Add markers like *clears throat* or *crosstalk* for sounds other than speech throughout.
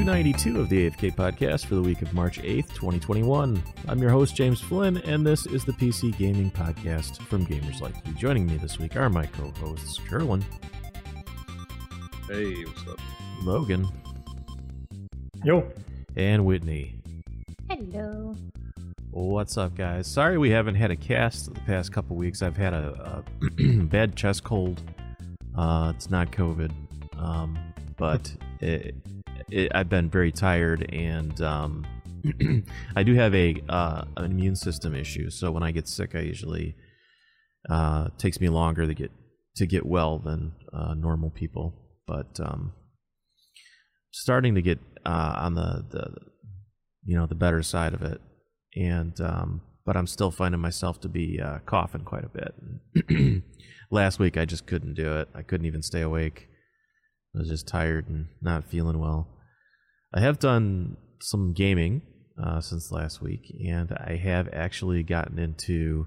292 of the AFK podcast for the week of March 8th, 2021. I'm your host, James Flynn, and this is the PC Gaming Podcast from Gamers Like You. Joining me this week are my co hosts, Kerwin, Hey, what's up? Logan, Yo. and Whitney. Hello. What's up, guys? Sorry we haven't had a cast the past couple weeks. I've had a, a *clears throat* bad chest cold. Uh, it's not COVID, um, but *laughs* it, it, I've been very tired, and um, *clears throat* I do have a uh, an immune system issue. So when I get sick, I usually uh, takes me longer to get to get well than uh, normal people. But um, starting to get uh, on the, the you know the better side of it and um, but I'm still finding myself to be uh, coughing quite a bit. *clears throat* Last week I just couldn't do it. I couldn't even stay awake. I was just tired and not feeling well. I have done some gaming uh, since last week, and I have actually gotten into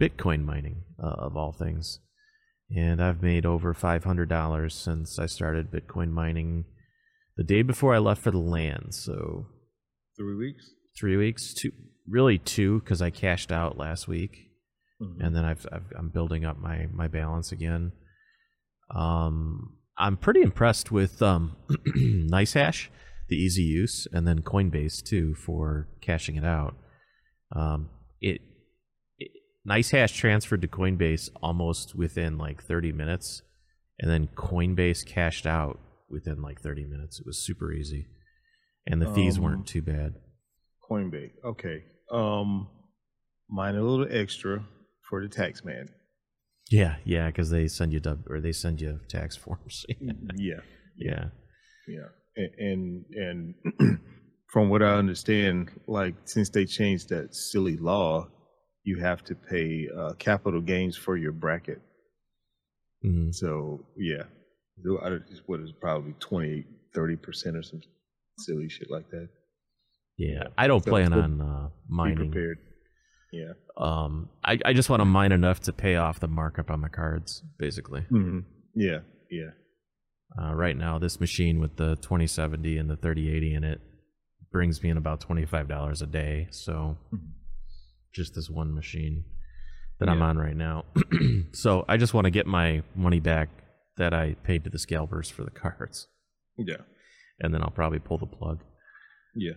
Bitcoin mining, uh, of all things. And I've made over $500 since I started Bitcoin mining the day before I left for the LAN. So Three weeks? three weeks, two, really two, because I cashed out last week, Mhm. and then I've, I've I'm building up my my balance again. Um, I'm pretty impressed with um, *clears throat* NiceHash, the easy use, and then Coinbase too for cashing it out. Um, it, it NiceHash transferred to Coinbase almost within like 30 minutes, and then Coinbase cashed out within like 30 minutes. It was super easy, and the fees Um, weren't too bad. Coinbase. Okay. Um, mine a little extra for the tax man. Yeah, yeah, because they send you dub or they send you tax forms. *laughs* yeah, yeah, yeah. And and *clears throat* from what I understand, like since they changed that silly law, you have to pay uh, capital gains for your bracket. Mhm. So yeah, what is probably 20, 30 percent or some silly shit like that. yeah. I don't So- plan on uh, Be mining. prepared. Yeah. Um, I I just want to mine enough to pay off the markup on my cards, basically. hmm Yeah. Yeah. Uh, right now, this machine with the 2070 and the 3080 in it brings me in about twenty five dollars a day. So, just this one machine that I'm on right now. *clears throat* so I just want to get my money back that I paid to the scalpers for the cards, Yeah. and then I'll probably pull the plug. Yeah.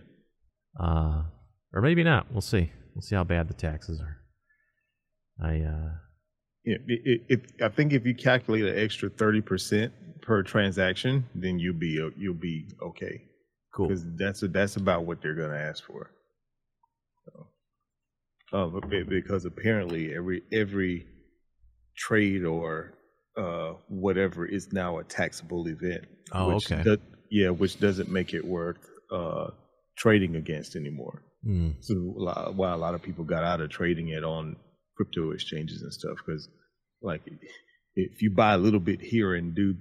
Uh, or maybe not. We'll see. We'll see how bad the taxes are. I uh, Yeah, i- i- if I think if you calculate an extra thirty percent per transaction, then you'll be you'll be okay cool. because that's that's about what they're going to ask for. So, uh, but because apparently every every trade or uh, whatever is now a taxable event. Oh, which okay. does- yeah, which doesn't make it worth uh, trading against anymore. Hmm. So why a lot of people got out of trading it on crypto exchanges and stuff because like if you buy a little bit here and do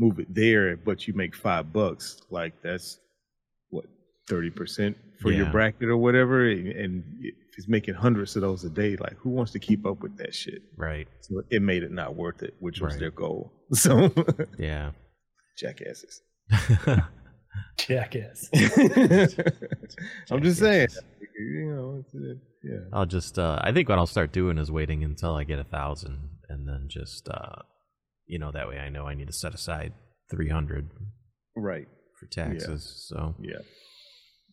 move it there, but you make five bucks, like that's what thirty percent for your bracket or whatever, and, and if it's making hundreds of those a day, like who wants to keep up with that shit? Right. So it made it not worth it, which was Right. their goal. *laughs* So Yeah. jackasses. *laughs* Jackass. *laughs* I'm just saying, you know, it's, it, yeah. I'll just. Uh, I think what I'll start doing is waiting until I get a thousand, and then just, uh, you know, that way I know I need to set aside three hundred Right. for taxes. So, Yeah.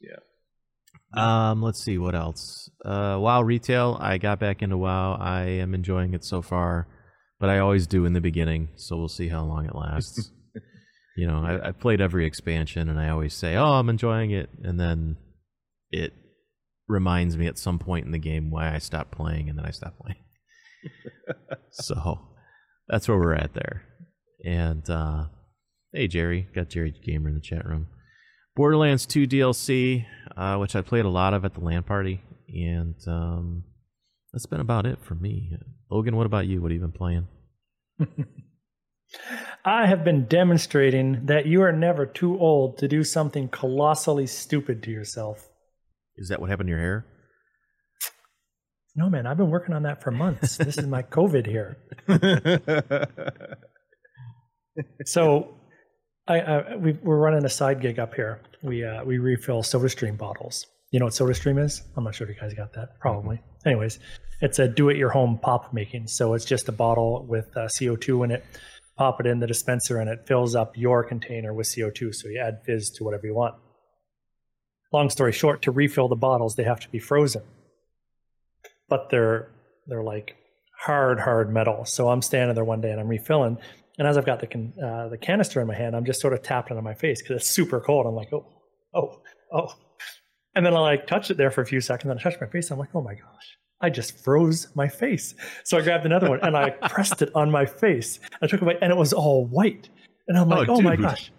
Yeah. um, let's see what else. Uh, WoW retail. I got back into WoW. I am enjoying it so far, but I always do in the beginning. So we'll see how long it lasts. *laughs* you know, I, I played every expansion, and I always say, "Oh, I'm enjoying it," and then it reminds me at some point in the game why I stopped playing, and then I stopped playing. *laughs* so that's where we're at there. And uh, hey, Jerry, got Jerry Gamer in the chat room. Borderlands 2 DLC, uh, which I played a lot of at the LAN party, and um, that's been about it for me. Logan, what about you? What have you been playing? *laughs* I have been demonstrating that you are never too old to do something colossally stupid to yourself. Is that what happened to your hair? No, man, I've been working on that for months. this is my *laughs* COVID here. *laughs* So I, I we, we're running a side gig up here. We uh, we refill SodaStream bottles. You know what SodaStream is? I'm not sure if you guys got that. Probably. Mm-hmm. Anyways, it's a do-it-your-home pop making. So it's just a bottle with uh, CO2 in it. Pop it in the dispenser, and it fills up your container with CO2. So you add fizz to whatever you want. Long story short, to refill the bottles, they have to be frozen. But they're they're like hard, hard metal. So I'm standing there one day and I'm refilling, and as I've got the can, uh, the canister in my hand, I'm just sort of tapping it on my face because it's super cold. I'm like, oh, oh, oh, and then I like touch it there for a few seconds. And I touch my face. I'm like, oh my gosh, I just froze my face. So I grabbed another one and I *laughs* pressed it on my face. I took a bite and it was all white. And I'm like, oh, oh my gosh.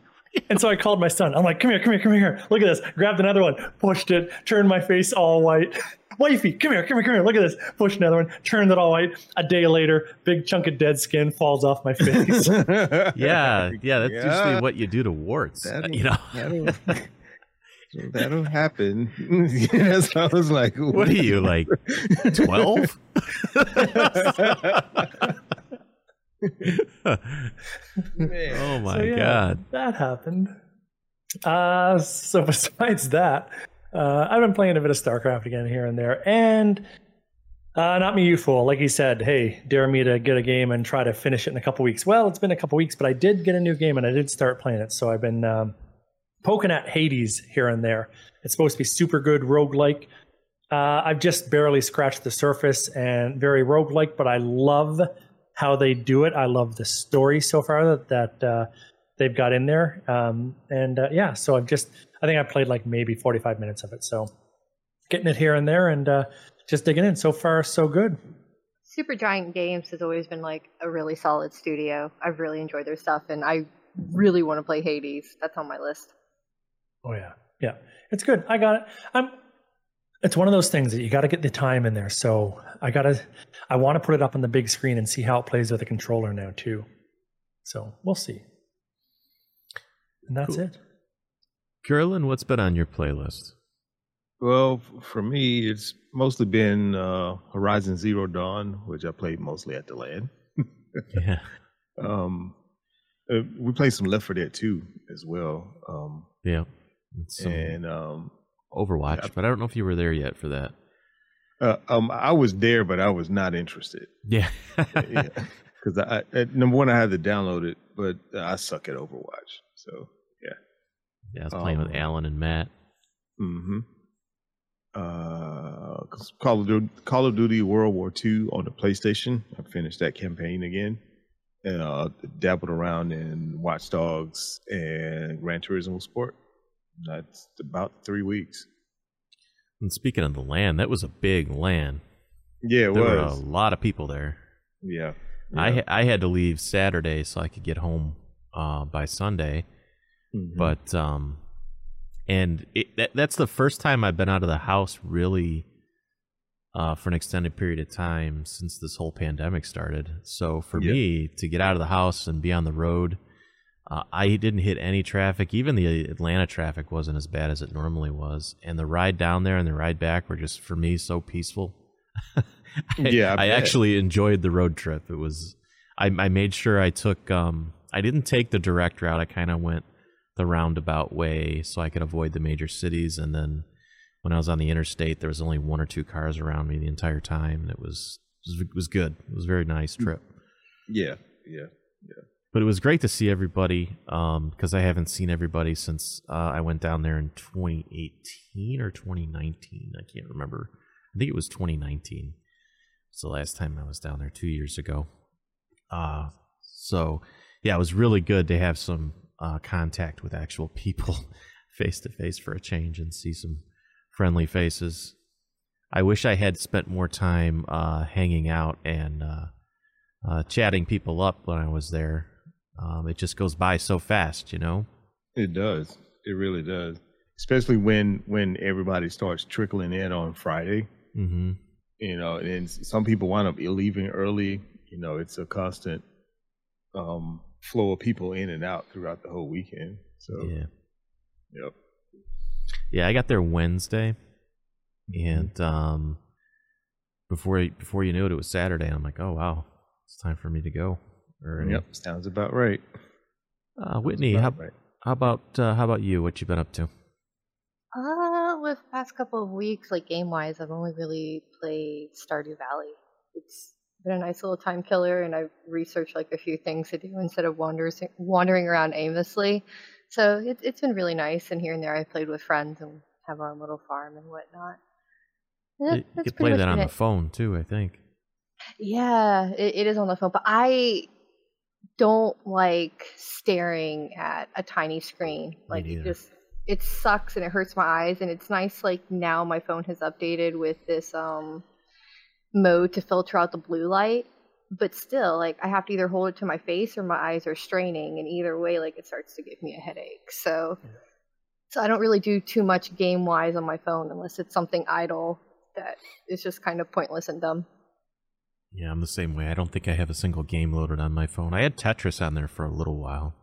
And so I called my son. I'm like, come here, come here, come here. Look at this. Grabbed another one, pushed it, turned my face all white. *laughs* Wifey, come here, come here, come here. Look at this. Pushed another one, turned it all white. A day later, big chunk of dead skin falls off my face. *laughs* yeah, yeah, that's yeah. usually what you do to warts. Uh, that'll, you know. *laughs* That'll, that'll happen. so I was like, what are you like, twelve? *laughs* oh my so, yeah, god, that happened. Uh, so *laughs* besides that, uh, I've been playing a bit of StarCraft again here and there, and uh, not me, you fool. Like he said, hey, dare me to get a game and try to finish it in a couple weeks. Well, it's been a couple weeks, but I did get a new game and I did start playing it. So I've been um, poking at Hades here and there. It's supposed to be super good roguelike. Uh, I've just barely scratched the surface and very roguelike, but I love how they do it. I love the story so far that, that uh, they've got in there. Um, and uh, yeah, so I've just I think I played like maybe 45 minutes of it. So getting it here and there and uh, just digging in. So far, so good. Super Giant Games has always been like a really solid studio. I've really enjoyed their stuff, and I really want to play Hades. That's on my list. Oh yeah, yeah, it's good. I got it. I'm. It's one of those things that you got to get the time in there. So I gotta. I want to put it up on the big screen and see how it plays with a controller now too. So we'll see. And that's cool. it. Curlin, what's been on your playlist? Well, for me, it's mostly been uh, Horizon Zero Dawn, which I played mostly at the LAN. *laughs* yeah. Um, uh, we played some Left 4 Dead 2 as well. Um, yeah. and um, Overwatch, yeah, but I don't know if you were there yet for that. Uh, um, I was there, but I was not interested. Yeah. yeah. Because *laughs* I, I, number one, I had to download it, but I suck at Overwatch. So yeah, yeah. I was playing um, with Alan and Matt. Mm-hmm. Uh, Call of Duty, Call of Duty World War II on the PlayStation. I finished that campaign again. Uh, dabbled around in Watch Dogs and Gran Turismo Sport. That's about three weeks. And speaking of the LAN, that was a big LAN. Yeah, it there was. were a lot of people there. Yeah. yeah. I I had to leave Saturday so I could get home uh, by Sunday Mm-hmm. But um, and it, that, that's the first time I've been out of the house really uh, for an extended period of time since this whole pandemic started. So for yep. me to get out of the house and be on the road, uh, I didn't hit any traffic. Even the Atlanta traffic wasn't as bad as it normally was, and the ride down there and the ride back were just for me so peaceful. *laughs* I, yeah, I, I actually enjoyed the road trip. It was. I, I made sure I took. Um, I didn't take the direct route. I kind of went the roundabout way so I could avoid the major cities. And then when I was on the interstate, there was only one or two cars around me the entire time, and it was it was, good. It was a very nice mm. trip. Yeah, yeah, yeah. But it was great to see everybody because um, I haven't seen everybody since uh, I went down there in 2018 or 2019. I can't remember. I think it was 2019. It's the last time I was down there two years ago. Uh, so yeah, it was really good to have some uh, contact with actual people face to face for a change and see some friendly faces. I wish I had spent more time uh, hanging out and uh, uh, chatting people up when I was there. Um, it just goes by so fast, you know. It does. It really does. Especially when when everybody starts trickling in on Friday. Mm-hmm. You know, and some people wind up leaving early. You know, it's a constant um, flow of people in and out throughout the whole weekend. So yeah, yep. Yeah, I got there Wednesday, mm-hmm. and um, before before you knew it, it was Saturday. And I'm like, oh wow, it's time for me to go. Or, yep, sounds about right. Uh, Whitney, about how, right. How about uh, how about you? What you been up to? Uh, with the past couple of weeks, like game wise, I've only really played Stardew Valley. It's been a nice little time killer, and I've researched like a few things to do instead of wanders, wandering around aimlessly. So it, it's been really nice, and here and there I've played with friends and have our own little farm and whatnot. You, That- you that's could play that on been the phone too. I think. Yeah, it, it is on the phone, but I don't like staring at a tiny screen. Like it just it sucks and it hurts my eyes and it's nice like now my phone has updated with this um mode to filter out the blue light, but still like I have to either hold it to my face or my eyes are straining and either way like it starts to give me a headache. So so I don't really do too much game wise on my phone unless it's something idle that is just kind of pointless and dumb. Yeah, I'm the same way. I don't think I have a single game loaded on my phone. I had Tetris on there for a little while.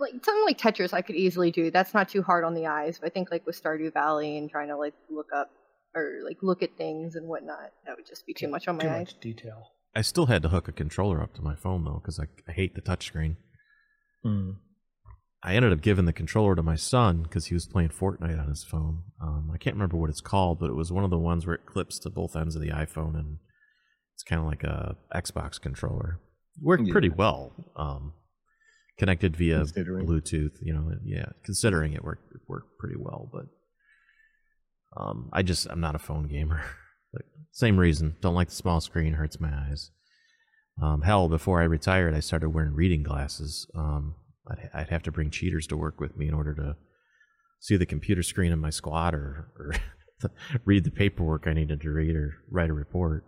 like something like Tetris I could easily do. That's not too hard on the eyes. But I think like with Stardew Valley and trying to like look up or like look at things and whatnot, that would just be too much on my Too eyes. much detail. I still had to hook a controller up to my phone though, because I, I hate the touchscreen. Mm. I ended up giving the controller to my son because he was playing Fortnite on his phone. Um, I can't remember what it's called, but it was one of the ones where it clips to both ends of the iPhone, and it's kind of like a Xbox controller. Worked Yeah. pretty well. Um, connected via Bluetooth, you know. Yeah, considering it worked it worked pretty well, but um, I just I'm not a phone gamer. *laughs* Like, Same reason. Don't like the small screen. Hurts my eyes. Um, hell, before I retired, I started wearing reading glasses. Um, I'd, I'd have to bring cheaters to work with me in order to see the computer screen in my squad or, or *laughs* read the paperwork I needed to read or write a report.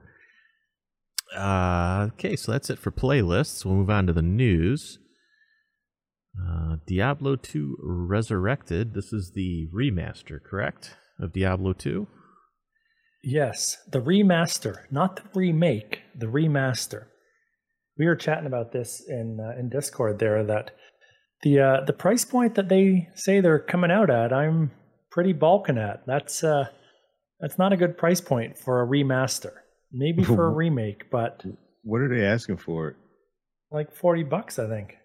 Uh, okay, so that's it for playlists. We'll move on to the news. Uh, Diablo 2 Resurrected. This is the remaster, correct? Of Diablo 2? Yes, the remaster, not the remake, the remaster. We were chatting about this in uh, in Discord there that the uh, the price point that they say they're coming out at, I'm pretty balking at. That's uh, that's not a good price point for a remaster. Maybe for a *laughs* remake, but What are they asking for like forty bucks, I think.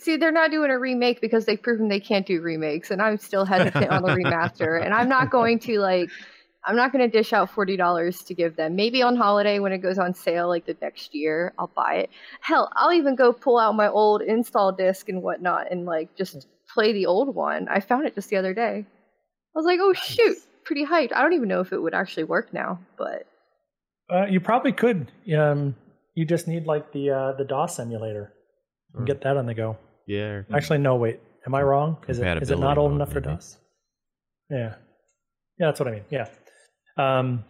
See, they're not doing a remake because they've proven they can't do remakes, and I'm still hesitant on the remaster. And I'm not going to like, I'm not going to dish out forty dollars to give them. Maybe on holiday when it goes on sale, like the next year, I'll buy it. Hell, I'll even go pull out my old install disc and whatnot, and like just play the old one. I found it just the other day. I was like, oh shoot, pretty hyped. I don't even know if it would actually work now, but Uh, you probably could. Um, you just need like the uh, the DOS emulator and get that on the go. Yeah. Actually, no. Wait, am I wrong? Is it is it not old mode, enough for. DOS? Yeah, yeah, that's what I mean. Yeah, um,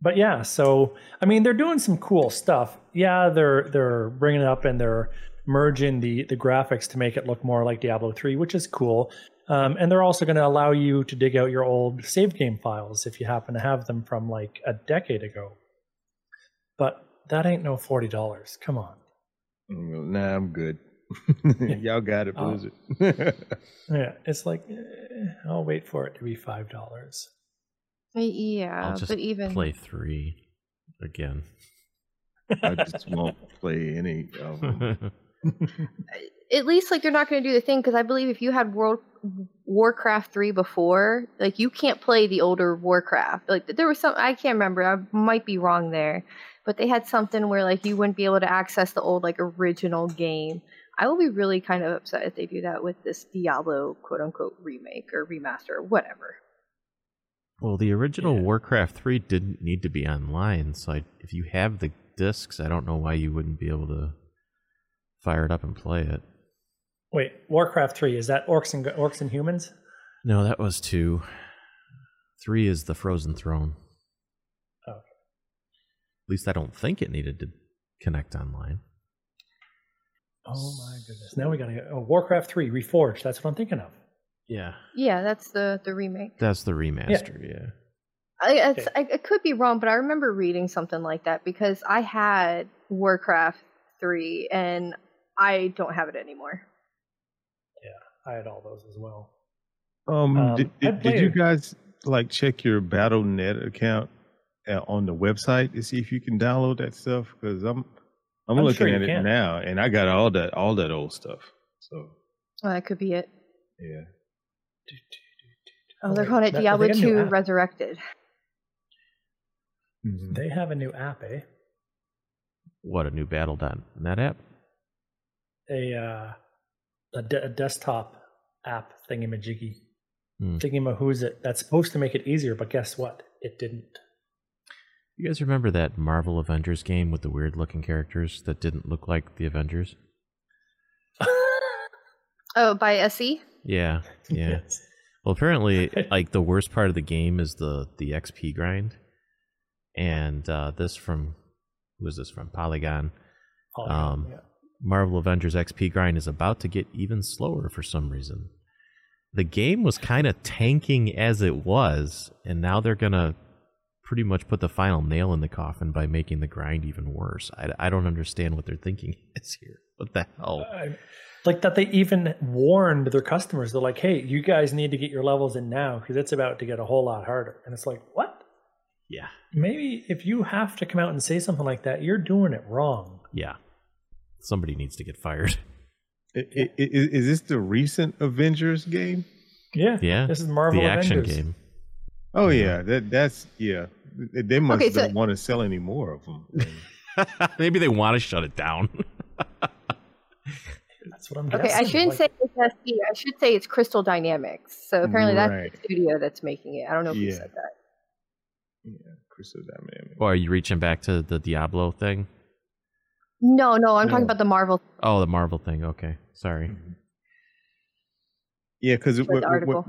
but yeah. So I mean, they're doing some cool stuff. Yeah, they're they're bringing it up and they're merging the the graphics to make it look more like Diablo three, which is cool. Um, and they're also going to allow you to dig out your old save game files if you happen to have them from like a decade ago. But that ain't no forty dollars. Come on. Mm, nah, I'm good. *laughs* *laughs* Y'all got it, Oh. Blizzard. *laughs* Yeah, it's like eh, I'll wait for it to be five dollars. yeah. I'll just but even play three again. I just won't play any of them. At least like they're not going to do the thing because I believe if you had World Warcraft three before, like you can't play the older Warcraft. Like there was some I can't remember. I might be wrong there, but they had something where like you wouldn't be able to access the old like original game. I will be really kind of upset if they do that with this Diablo quote unquote remake or remaster or whatever. well, the original Yeah. Warcraft 3 didn't need to be online, so I, if you have the discs, I don't know why you wouldn't be able to fire it up and play it. Wait, Warcraft three is that orcs and orcs and humans? No, that was two. Three is the Frozen Throne. Oh. At least I don't think it needed to connect online. Oh my goodness! Now we got to oh, Warcraft three Reforged. That's what I'm thinking of. Yeah, Yeah, that's the the remake. that's the remaster. Yeah. I, it's, I, I could be wrong, but I remember reading something like that because I had Warcraft 3 and I don't have it anymore. I had all those as well. Um, Um, did, did, did you guys like check your BattleNet account uh, on the website to see if you can download that stuff? Because I'm I'm, I'm looking sure at it can. now, and I got all that all that old stuff. So Oh, that could be it. yeah. Oh, they're calling it that- Diablo they got a new 2 app. Resurrected. Mhm. They have a new app, eh? What a new battle.net that app. A uh, a, de- a desktop app thingamajiggy. Hmm. Thingamahoo's it. That's supposed to make it easier, but guess what? It didn't. You guys remember that Marvel Avengers game with the weird looking characters that didn't look like the Avengers? *laughs* Oh, by SE? Yeah, *laughs* yeah. Yes. Well, apparently, *laughs* like the worst part of the game is the the XP grind, and uh, this from who is this from Polygon? Oh, Um, yeah. Marvel Avengers XP grind is about to get even slower for some reason. The game was kind of tanking as it was, and now they're gonna pretty much put the final nail in the coffin by making the grind even worse. I, I don't understand what they're thinking *laughs* is here. What the hell? I- like that they even warned their customers. They're like, "Hey, you guys need to get your levels in now because it's about to get a whole lot harder." And it's like, what? Yeah, Maybe if you have to come out and say something like that, you're doing it wrong. yeah. Somebody needs to get fired. I- I- i- Is, this the recent Avengers game? Yeah, Yeah, This is Marvel the action Avengers. game. Oh yeah, that that's yeah. They they must Okay, so- not want to sell any more of them. *laughs* Maybe they want to shut it down. *laughs* That's what I'm Guessing. Okay. I shouldn't Like, say it's SE. I should say it's Crystal Dynamics. So apparently that's the studio that's making it. I don't know if you said that. yeah, Crystal Dynamics. or are you reaching back to the Diablo thing? No, no, I'm talking about the Marvel. Oh, the Marvel thing. Okay, sorry. Mm-hmm. Yeah, because Read the article.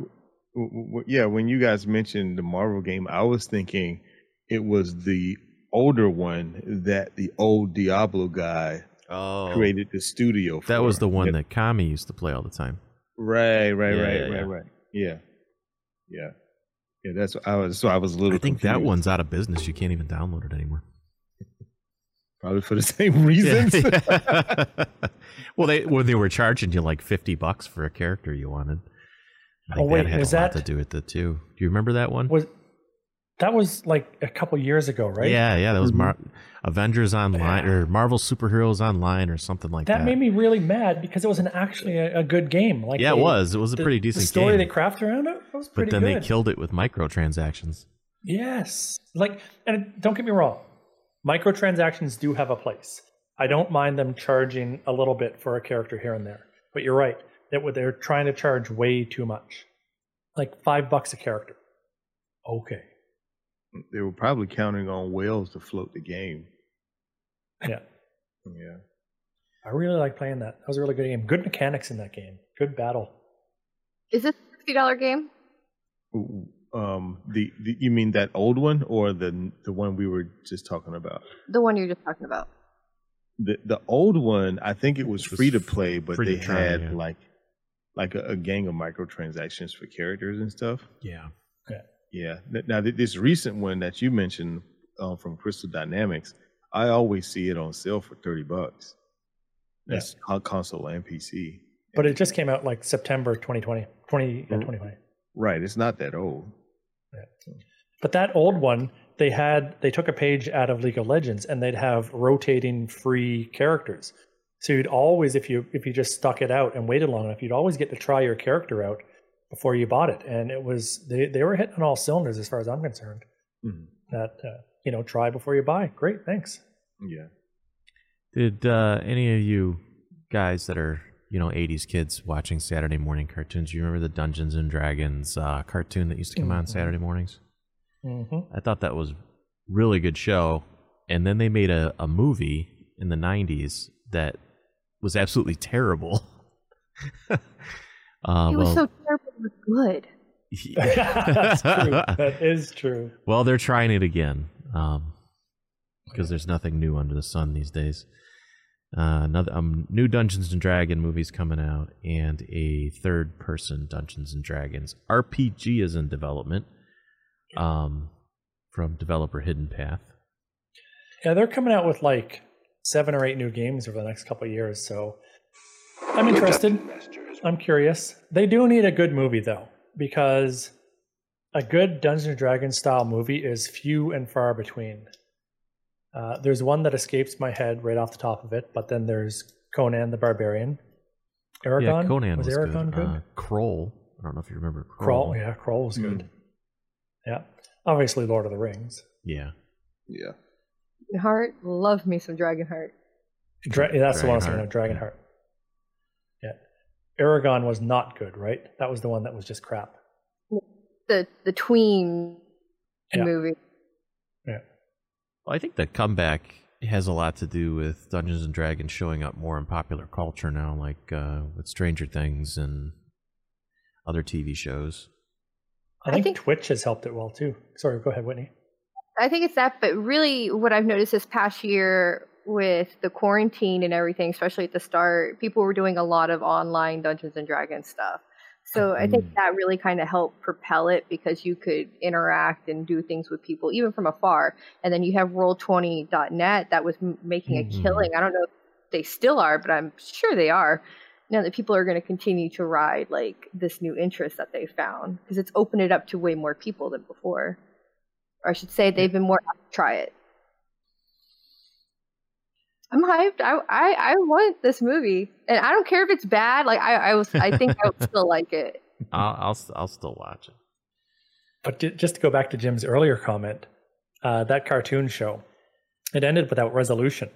yeah, when you guys mentioned the Marvel game, I was thinking it was the older one that the old Diablo guy Oh, created the studio. For. that was the one Yeah, that Kami used to play all the time. Right, right, Yeah, right, yeah, right, yeah. right. Yeah, yeah, yeah. That's what I was. So I was a little. I think that one's out of business. You can't even download it anymore. Probably for the *laughs* same reasons. Yeah. *laughs* *laughs* well, they when they were charging you like fifty bucks for a character you wanted. I think Oh, wait, that had was a lot that- to do with it too. Do you remember that one? was that was like a couple years ago, right? Yeah, yeah, that was Mhm. Mar- Avengers Online Yeah. or Marvel Superheroes Online or something like that. That made me really mad because it was an actually a, a good game. Like yeah, it was. It was a the- pretty decent The story game. they craft around it was pretty good. but then good. they killed it with microtransactions. Yes. Like, and don't get me wrong, microtransactions do have a place. I don't mind them charging a little bit for a character here and there. But you're right. That what they're trying to charge way too much. Like five bucks a character. Okay. they were probably counting on whales to float the game. Yeah. Yeah. I really like playing that. That was a really good game. Good mechanics in that game. Good battle. Is this a sixty dollar game? Ooh, Um, the, the you mean that old one or the the one we were just talking about? The one you're just talking about. The the old one, I think it was It was free to play, but they try, had yeah. like like a, a gang of microtransactions for characters and stuff. Yeah. Okay. Yeah. Now this recent one that you mentioned uh, from Crystal Dynamics, I always see it on sale for thirty bucks. That's on console and PC. But it just came out like September 2020. 20, yeah, Mhm. 2020. Right. It's not that old. But that old one, they had they took a page out of League of Legends and they'd have rotating free characters. So you'd always, if you if you just stuck it out and waited long enough, you'd always get to try your character out before you bought it. And it was they they were hitting on all cylinders as far as I'm concerned. Mhm. That uh, you know, try before you buy. Great, thanks. Yeah. Did uh, any of you guys that are you know '80s kids watching Saturday morning cartoons? You remember the Dungeons and Dragons uh, cartoon that used to come on Mhm. Saturday mornings? hmm I thought that was really good show. And then they made a, a movie in the '90s that was absolutely terrible. *laughs* uh, it was well, so terrible. It was good. *laughs* That's true. That is true. well, they're trying it again because there's nothing new under the sun these days. Uh, another um, new Dungeons and Dragon movies coming out, and a third-person Dungeons and Dragons RPG is in development um, from developer Hidden Path. Yeah, they're coming out with like seven or eight new games over the next couple of years. So I'm interested. I'm curious. They do need a good movie though, because a good Dungeons and Dragons style movie is few and far between. Uh, there's one that escapes my head right off the top of it, but then there's Conan the Barbarian. Eragon? Yeah, Conan was, Eragon good. good? Uh, Krull. I don't know if you remember Krull, Krull. yeah, Krull was good. Mm. Yeah, obviously Lord of the Rings. Yeah. Yeah. Heart, love me some Dragonheart. Dra- yeah, that's the one I was thinking of, Dragonheart, Dragonheart. Yeah. Eragon was not good, right? That was the one that was just crap. The the tween Yeah. movie. Yeah. Well, I think the comeback has a lot to do with Dungeons and Dragons showing up more in popular culture now, like uh, with Stranger Things and other TV shows. I I think, think- Twitch has helped it well too. Sorry, go ahead, Whitney. I think it's that, but really, what I've noticed this past year with the quarantine and everything, especially at the start, people were doing a lot of online Dungeons and Dragons stuff. So I think that really kind of helped propel it because you could interact and do things with people even from afar. And then you have Roll20.net that was m- making Mhm. a killing. I don't know if they still are, but I'm sure they are. Now that people are going to continue to ride like this new interest that they found because it's opened it up to way more people than before or I should say they've been more apt to try it. I'm hyped. I, I I want this movie, and I don't care if it's bad. Like I I was I think I would *laughs* still like it. I'll, I'll I'll still watch it. But just to go back to Jim's earlier comment, uh, that cartoon show, it ended without resolution.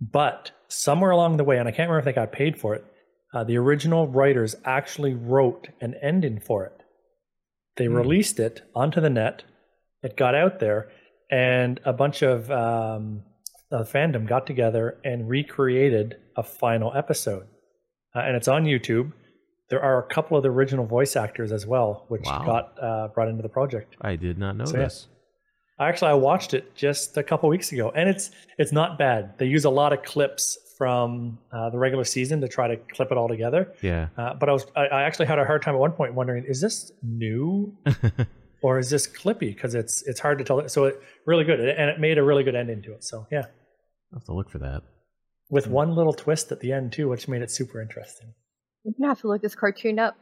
But somewhere along the way, and I can't remember if they got paid for it, uh, the original writers actually wrote an ending for it. They Hmm. released it onto the net. It got out there, and a bunch of um, uh, fandom got together and recreated a final episode. Uh, and it's on YouTube. There are a couple of the original voice actors as well, which Wow. got uh, brought into the project. I did not know So, yeah. this. Actually, I watched it just a couple weeks ago, and it's it's not bad. They use a lot of clips from uh, the regular season to try to clip it all together. Yeah. Uh, but I was I, I actually had a hard time at one point wondering, is this new *laughs* or is this clippy? Because it's it's hard to tell. So it really good, and it made a really good ending to it. So yeah, I'll have to look for that. with one little twist at the end too, which made it super interesting. I'm gonna have to look this cartoon up.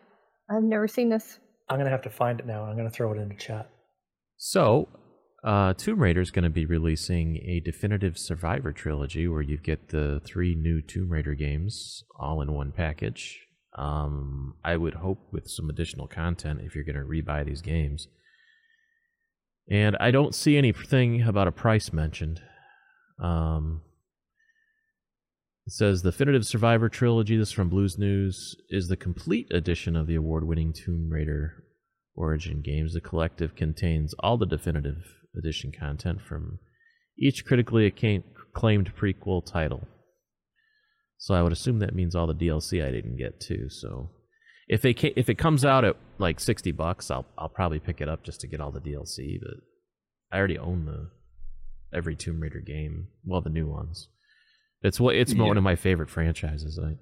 I've never seen this. I'm gonna have to find it now. I'm gonna throw it into chat. So, uh, Tomb Raider is going to be releasing a definitive Survivor trilogy where you get the three new Tomb Raider games all in one package. Um, I would hope with some additional content if you're going to rebuy these games. And I don't see anything about a price mentioned. Um, it says the definitive Survivor trilogy. This is from Blue's News is the complete edition of the award-winning Tomb Raider Origin games. The collective contains all the definitive edition content from each critically acclaimed prequel title. So I would assume that means all the DLC I didn't get too. So if they ca- if it comes out at like sixty bucks, I'll I'll probably pick it up just to get all the DLC. But I already own the every Tomb Raider game. Well, the new ones. It's what it's Yeah. one of my favorite franchises. I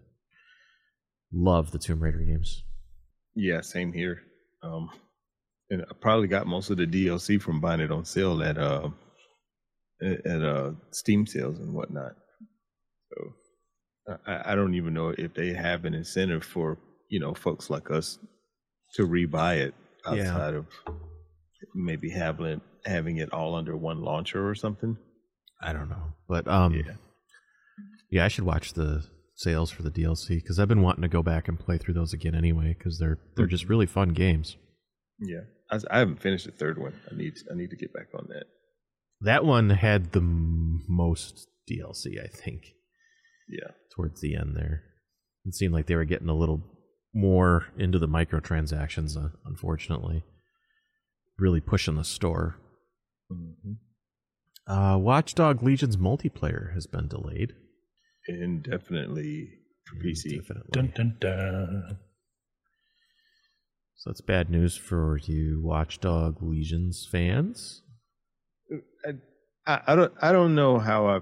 love the Tomb Raider games. Yeah, same here. Um, and I probably got most of the DLC from buying it on sale at uh at uh Steam sales and whatnot. So I, I don't even know if they have an incentive for you know folks like us to rebuy it Yeah. outside of maybe having having it all under one launcher or something. I don't know, but um, Yeah. yeah, I should watch the sales for the DLC because I've been wanting to go back and play through those again anyway because they're they're just really fun games. Yeah, I, I haven't finished the third one. I need I need to get back on that. That one had the m- most DLC, I think, Yeah. towards the end there. It seemed like they were getting a little more into the microtransactions, uh, unfortunately. Really pushing the store. Uh, Watchdog Legion's multiplayer has been delayed. Indefinitely for PC. Definitely. Dun dun dun. So that's bad news for you Watchdog Legions fans. I, I don't I don't know how I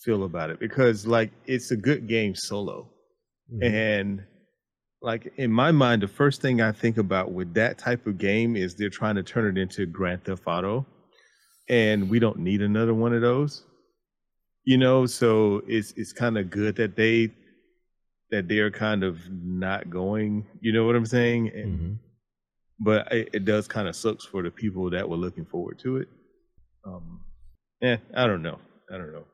feel about it because like it's a good game solo. And like in my mind, the first thing I think about with that type of game is they're trying to turn it into Grand Theft Auto. And we don't need another one of those. You know, so it's it's kind of good that they that they're kind of not going, you know what I'm saying? And Mhm. but it, it does kind of sucks for the people that were looking forward to it. Um, Eh, I don't know. I don't know.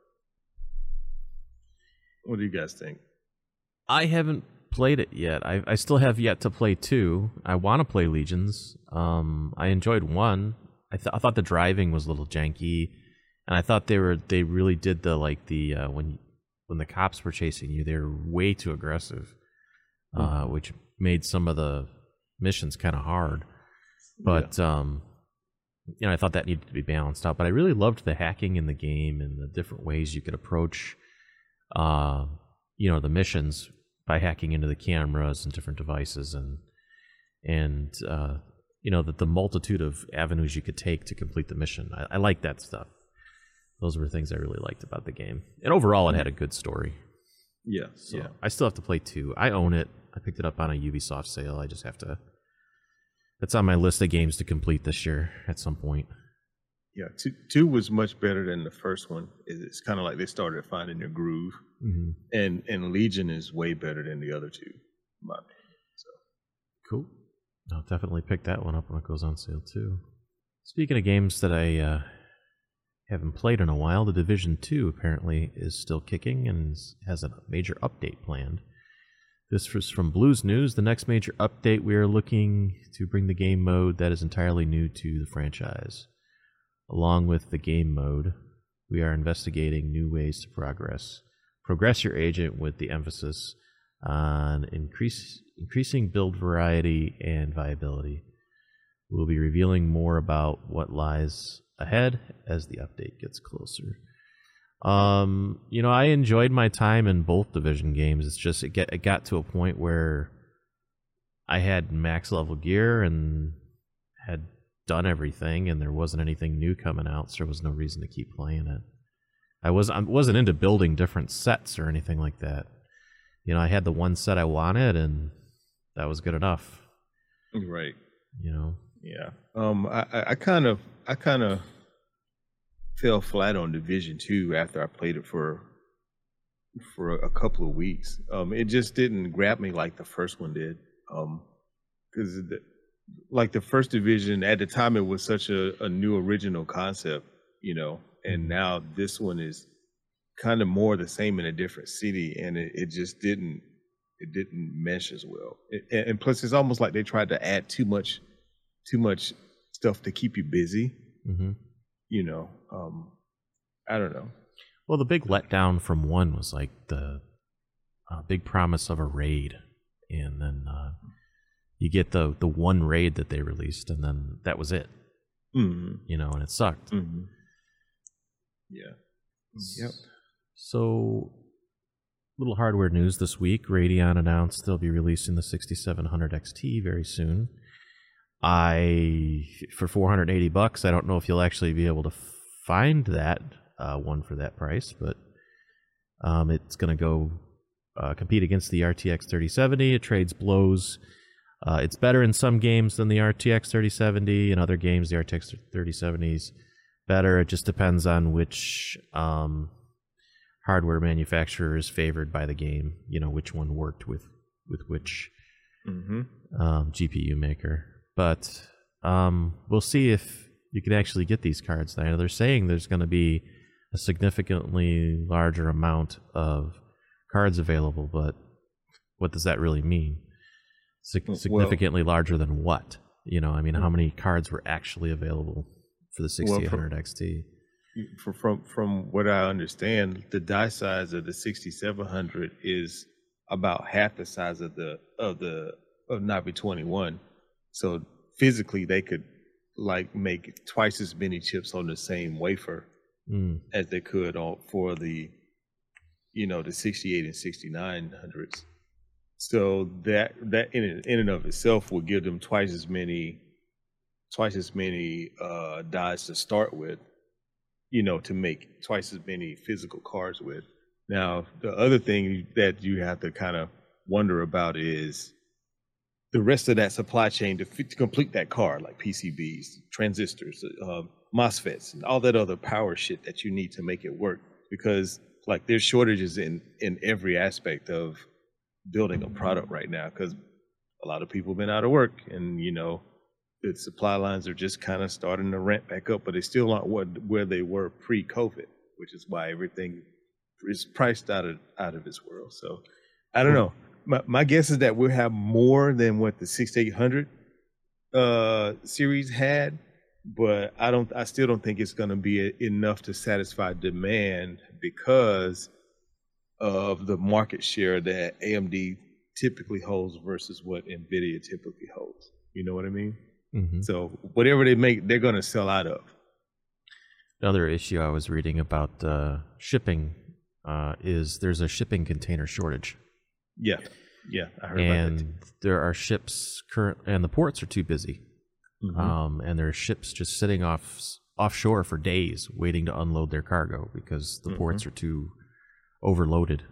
What do you guys think? I haven't played it yet. I I still have yet to play two. I want to play Legions. Um, I enjoyed one. I th- I thought the driving was a little janky, and I thought they were they really did the like the uh, when when the cops were chasing you, they were way too aggressive, uh, which made some of the missions kind of hard. But um, you know, I thought that needed to be balanced out. But I really loved the hacking in the game and the different ways you could approach, uh, you know, the missions by hacking into the cameras and different devices and and uh, you know that the multitude of avenues you could take to complete the mission. I, I like that stuff. Those were things I really liked about the game, and overall, it had a good story. Yeah, So yeah. I still have to play two. I own it. I picked it up on a Ubisoft sale. I just have to. That's on my list of games to complete this year at some point. Yeah, two, two was much better than the first one. It's kind of like they started finding their groove, Mm-hmm. and and Legion is way better than the other two. my opinion. So Cool. I'll definitely pick that one up when it goes on sale too. Speaking of games that I uh, haven't played in a while, The Division 2 apparently is still kicking and has a major update planned. This was from Blue's News. The next major update, we are looking to bring the game mode that is entirely new to the franchise. Along with the game mode, we are investigating new ways to progress. Progress your agent with the emphasis on increase, increasing build variety and viability. We'll be revealing more about what lies ahead as the update gets closer. Um, you know, I enjoyed my time in both division games. It's just it get it got to a point where I had max level gear and had done everything, and there wasn't anything new coming out, so there was no reason to keep playing it. I was I wasn't into building different sets or anything like that. You know, I had the one set I wanted, and that was good enough. right, You know, yeah. Um, I kind of I kind of fell flat on Division Two after I played it for for a couple of weeks. Um, it just didn't grab me like the first one did. Um, because like the first division at the time, it was such a, a new original concept, you know, and now this one is kind of more the same in a different city, and it, it just didn't it didn't mesh as well. It, and, and plus, it's almost like they tried to add too much too much stuff to keep you busy, hmm you know. Um, I don't know. Well, the big letdown from one was like the uh, big promise of a raid, and then uh, you get the the one raid that they released, and then that was it. Mm-hmm. You know, and it sucked. Mm-hmm. Yeah. Yep. So, little hardware news this week. Radeon announced they'll be releasing the 6700 XT very soon. I for 480 bucks. I don't know if you'll actually be able to find that uh, one for that price, but um, it's going to go uh, compete against the RTX 3070. It trades blows. Uh, it's better in some games than the RTX 3070. In other games, the RTX 3070 is better. It just depends on which um, hardware manufacturer is favored by the game. You know which one worked with with which Mm-hmm. um, GPU maker. But um, we'll see if you can actually get these cards. Now they're saying there's going to be a significantly larger amount of cards available, but what does that really mean? Sig- Well- significantly larger than what? You know, I mean, how many cards were actually available for the Well, for- 6800 XT? For, from from what I understand, the die size of the 6700 is about half the size of the of the of Navi 21. So physically, they could like make twice as many chips on the same wafer Mm, as they could on for the you know the 68 and 6900s. So that that in in and of itself would give them twice as many twice as many uh, dies to start with, you know, to make twice as many physical cards with. Now, the other thing that you have to kind of wonder about is the rest of that supply chain to, fit, to complete that car, like PCBs, transistors, uh, MOSFETs, and all that other power shit that you need to make it work. Because like there's shortages in in every aspect of building a product right now. Because a lot of people have been out of work, and you know the supply lines are just kind of starting to ramp back up, but they still aren't what, where they were pre-COVID, which is why everything is priced out of out of this world. So I don't know. My, my guess is that we'll have more than what the 6800 uh, series had, but I don't. I still don't think it's going to be enough to satisfy demand because of the market share that AMD typically holds versus what Nvidia typically holds. You know what I mean? Mm-hmm. So whatever they make, they're going to sell out of. Another issue I was reading about uh, shipping uh, is there's a shipping container shortage. Yeah, yeah, I heard and about that. there are ships current, and the ports are too busy. Mhm. Um, and there are ships just sitting off offshore for days waiting to unload their cargo because the Mhm. ports are too overloaded.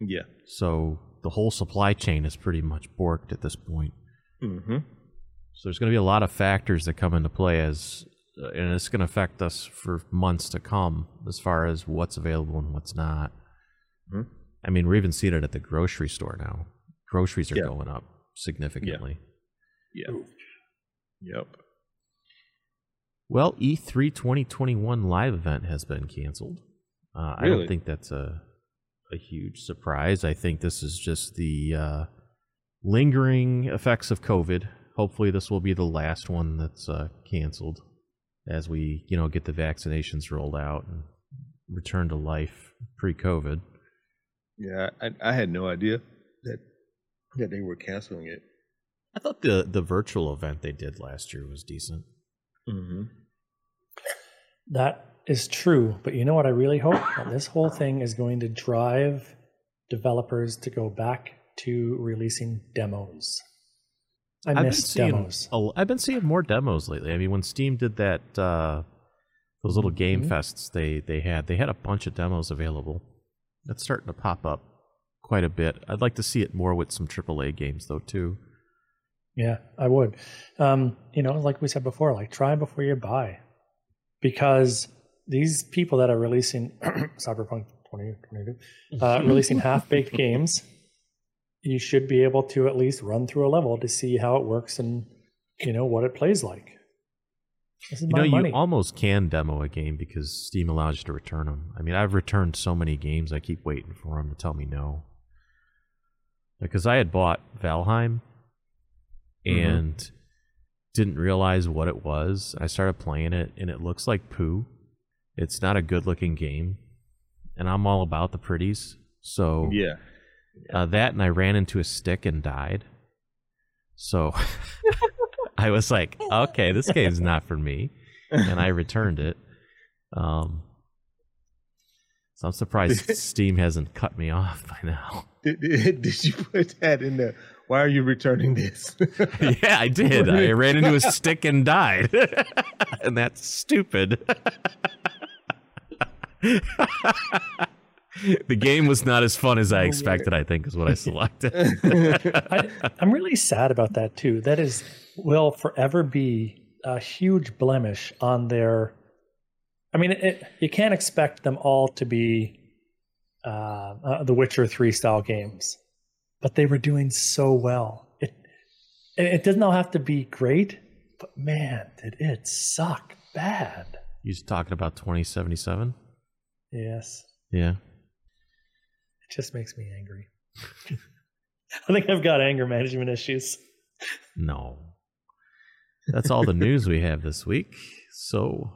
yeah. So the whole supply chain is pretty much borked at this point. hmm So there's going to be a lot of factors that come into play as, uh, and it's going to affect us for months to come as far as what's available and what's not. Mhm. I mean, we're even seeing it at the grocery store now. Groceries are Yeah. going up significantly. Yeah. Yep. Well, E E3 2021 live event has been canceled. Uh, I don't think that's a a huge surprise. I think this is just the uh, lingering effects of COVID. Hopefully, this will be the last one that's uh, canceled as we, you know, get the vaccinations rolled out and return to life pre-COVID. Yeah, I, I had no idea that that they were canceling it. I thought the the virtual event they did last year was decent. Mm-hmm. That is true, but you know what? I really hope that this whole thing is going to drive developers to go back to releasing demos. I I've been miss seeing demos. a- I've been seeing more demos lately. I mean, when Steam did that, uh, those little game Mhm. fests they they had, they had a bunch of demos available. That's starting to pop up quite a bit. I'd like to see it more with some AAA games though too. Yeah, I would. Um, you know, like we said before, like try before you buy, because these people that are releasing *coughs* Cyberpunk 2022, uh, *laughs* releasing half-baked games, you should be able to at least run through a level to see how it works and you know what it plays like. This is You my know, money. you almost can demo a game because Steam allows you to return them. I mean, I've returned so many games. I keep waiting for them to tell me no. Because I had bought Valheim Mhm. and didn't realize what it was. I started playing it and it looks like poo. It's not a good looking game. And I'm all about the pretties. So Yeah. Uh, that and I ran into a stick and died. So *laughs* I was like, okay, this game's not for me. And I returned it. Um, so I'm surprised *laughs* Steam hasn't cut me off by now. *laughs* Did, did, did you put that in there? Why are you returning this? yeah, I did. I ran into a stick and died. and that's stupid. *laughs* the game was not as fun as I expected, I think, is what I selected. *laughs* I, *laughs* I'm really sad about that too. That is will forever be a huge blemish on their. I mean, it, you can't expect them all to be uh, uh, the Witcher Three style games, but they were doing so well. It it, it doesn't all have to be great, but man, did it suck bad. You're talking about 2077? Yes, Yeah. It just makes me angry. *laughs* I think I've got anger management issues. No. That's all the *laughs* news we have this week. So,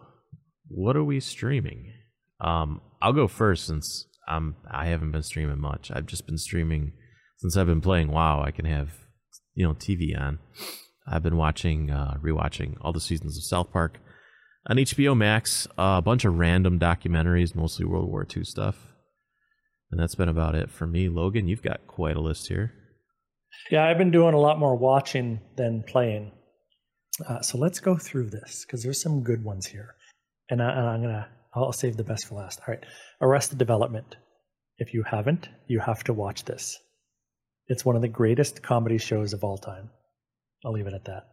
what are we streaming? Um, I'll go first since I'm I haven't been streaming much. I've just been streaming since I've been playing WoW. I can have you know TV on. I've been watching, uh, rewatching all the seasons of South Park on HBO Max. Uh, a bunch of random documentaries, mostly World War II stuff, and that's been about it for me. Logan, you've got quite a list here. Yeah, I've been doing a lot more watching than playing. Uh, so let's go through this because there's some good ones here, and, I, I'm gonna I'll save the best for last. All right, Arrested Development. If you haven't, you have to watch this. It's one of the greatest comedy shows of all time. I'll leave it at that.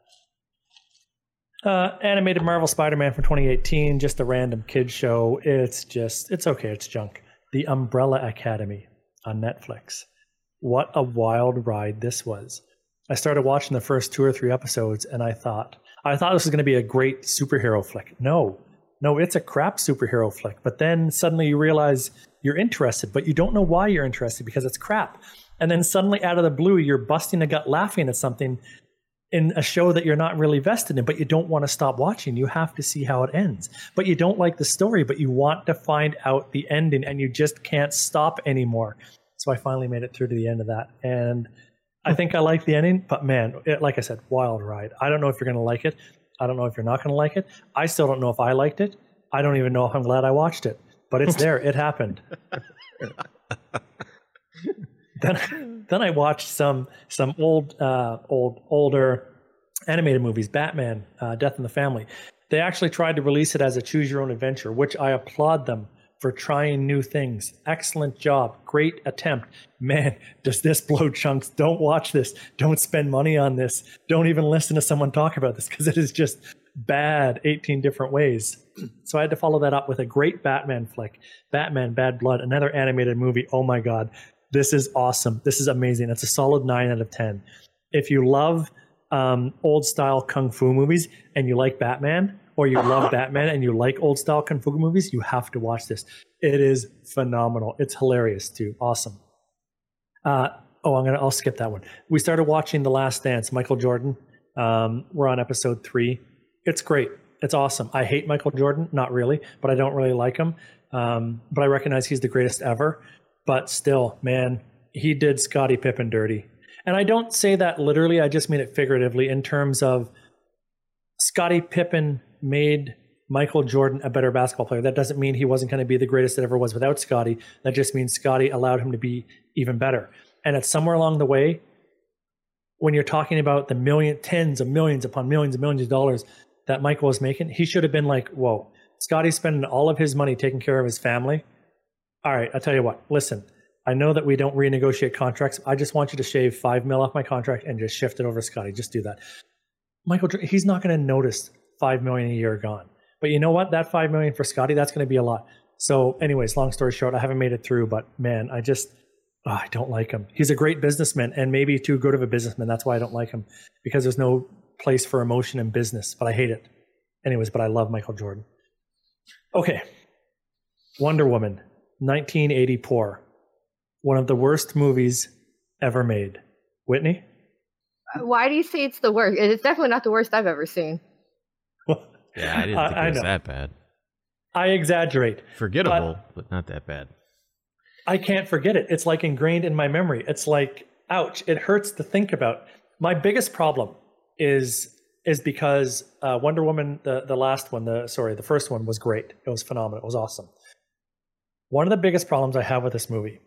Uh, animated Marvel Spider-Man from 2018, just a random kid show. It's just it's okay. It's junk. The Umbrella Academy on Netflix. What a wild ride this was. I started watching the first two or three episodes and I thought, I thought this was going to be a great superhero flick. No, no, it's a crap superhero flick. But then suddenly you realize you're interested, but you don't know why you're interested because it's crap. And then suddenly out of the blue, you're busting a gut laughing at something in a show that you're not really vested in, but you don't want to stop watching. You have to see how it ends. But you don't like the story, but you want to find out the ending and you just can't stop anymore. So I finally made it through to the end of that. And I think I like the ending, but man, it, like I said, wild ride. I don't know if you're going to like it. I don't know if you're not going to like it. I still don't know if I liked it. I don't even know if I'm glad I watched it, but it's *laughs* there. it happened. *laughs* then, then I watched some some old, uh, old, older animated movies. Batman, uh, Death in the Family. They actually tried to release it as a choose your own adventure, which I applaud them for trying new things. Excellent job. Great attempt. Man, does this blow chunks? Don't watch this. Don't spend money on this. Don't even listen to someone talk about this because it is just bad 18 different ways. So I had to follow that up with a great Batman flick Batman Bad Blood, another animated movie. Oh my God. This is awesome. This is amazing. It's a solid 9 out of 10. If you love um, old style kung fu movies and you like Batman, or you love *laughs* Batman and you like old style kung fu movies, you have to watch this. It is phenomenal. It's hilarious too. Awesome. Uh, oh, I'm gonna. I'll skip that one. We started watching The Last Dance. Michael Jordan. Um, we're on episode three. It's great. It's awesome. I hate Michael Jordan, not really, but I don't really like him. Um, but I recognize he's the greatest ever. But still, man, he did Scottie Pippen dirty. And I don't say that literally. I just mean it figuratively in terms of Scottie Pippen made Michael Jordan a better basketball player. That doesn't mean he wasn't going to be the greatest that ever was without Scottie. That just means Scottie allowed him to be even better. And it's somewhere along the way, when you're talking about the million, tens of millions upon millions and millions of dollars that Michael was making, he should have been like, whoa, Scottie's spending all of his money taking care of his family. All right, I'll tell you what, listen, I know that we don't renegotiate contracts. I just want you to shave five mil off my contract and just shift it over to Scottie. Just do that. Michael, he's not going to notice five million a year gone. But you know what? That five million for Scotty, that's going to be a lot. So, anyways, long story short, I haven't made it through, but man, I just oh, I don't like him. He's a great businessman and maybe too good of a businessman. That's why I don't like him because there's no place for emotion in business. But I hate it. Anyways, but I love Michael Jordan. Okay, Wonder Woman, 1984, one of the worst movies ever made. Whitney. Why do you say it's the worst? It's definitely not the worst I've ever seen. *laughs* Yeah, I didn't think I it was that bad. I exaggerate. Forgettable, but, not that bad. I can't forget it. It's like ingrained in my memory. It's like, ouch, it hurts to think about. My biggest problem is is because uh, Wonder Woman, the the last one, the sorry, the first one was great. It was phenomenal. It was awesome. One of the biggest problems I have with this movie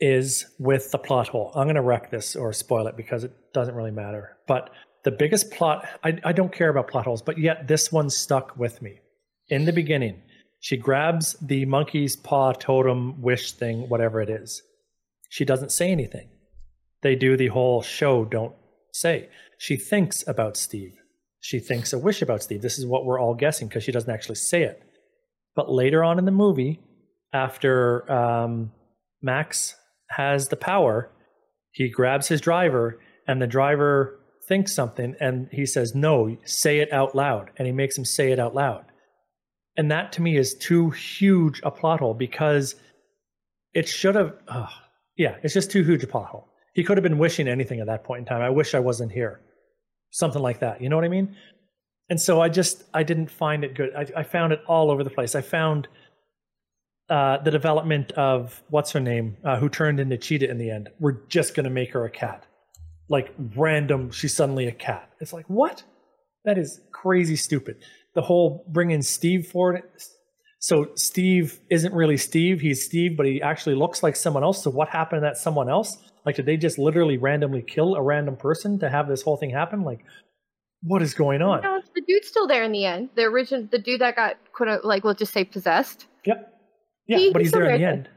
is with the plot hole. I'm going to wreck this or spoil it because it doesn't really matter. But the biggest plot, I, I don't care about plot holes, but yet this one stuck with me. In the beginning, she grabs the monkey's paw totem wish thing, whatever it is. She doesn't say anything. They do the whole show, don't say. She thinks about Steve. She thinks a wish about Steve. This is what we're all guessing because she doesn't actually say it. But later on in the movie, after um, Max has the power, he grabs his driver, and the driver thinks something, and he says, No, say it out loud. And he makes him say it out loud. And that to me is too huge a plot hole because it should have, oh, yeah, it's just too huge a plot hole. He could have been wishing anything at that point in time. I wish I wasn't here. Something like that. You know what I mean? And so I just, I didn't find it good. I, I found it all over the place. I found uh, the development of what's her name, uh, who turned into Cheetah in the end. We're just going to make her a cat. Like random, she's suddenly a cat. It's like, what? That is crazy stupid. The whole bringing Steve forward. So Steve isn't really Steve. He's Steve, but he actually looks like someone else. So what happened to that someone else? Like, did they just literally randomly kill a random person to have this whole thing happen? Like, what is going on? No, the dude's still there in the end. The original, the dude that got quote like, we'll just say possessed. Yep. Yeah, He- but he's he's there in the there. end.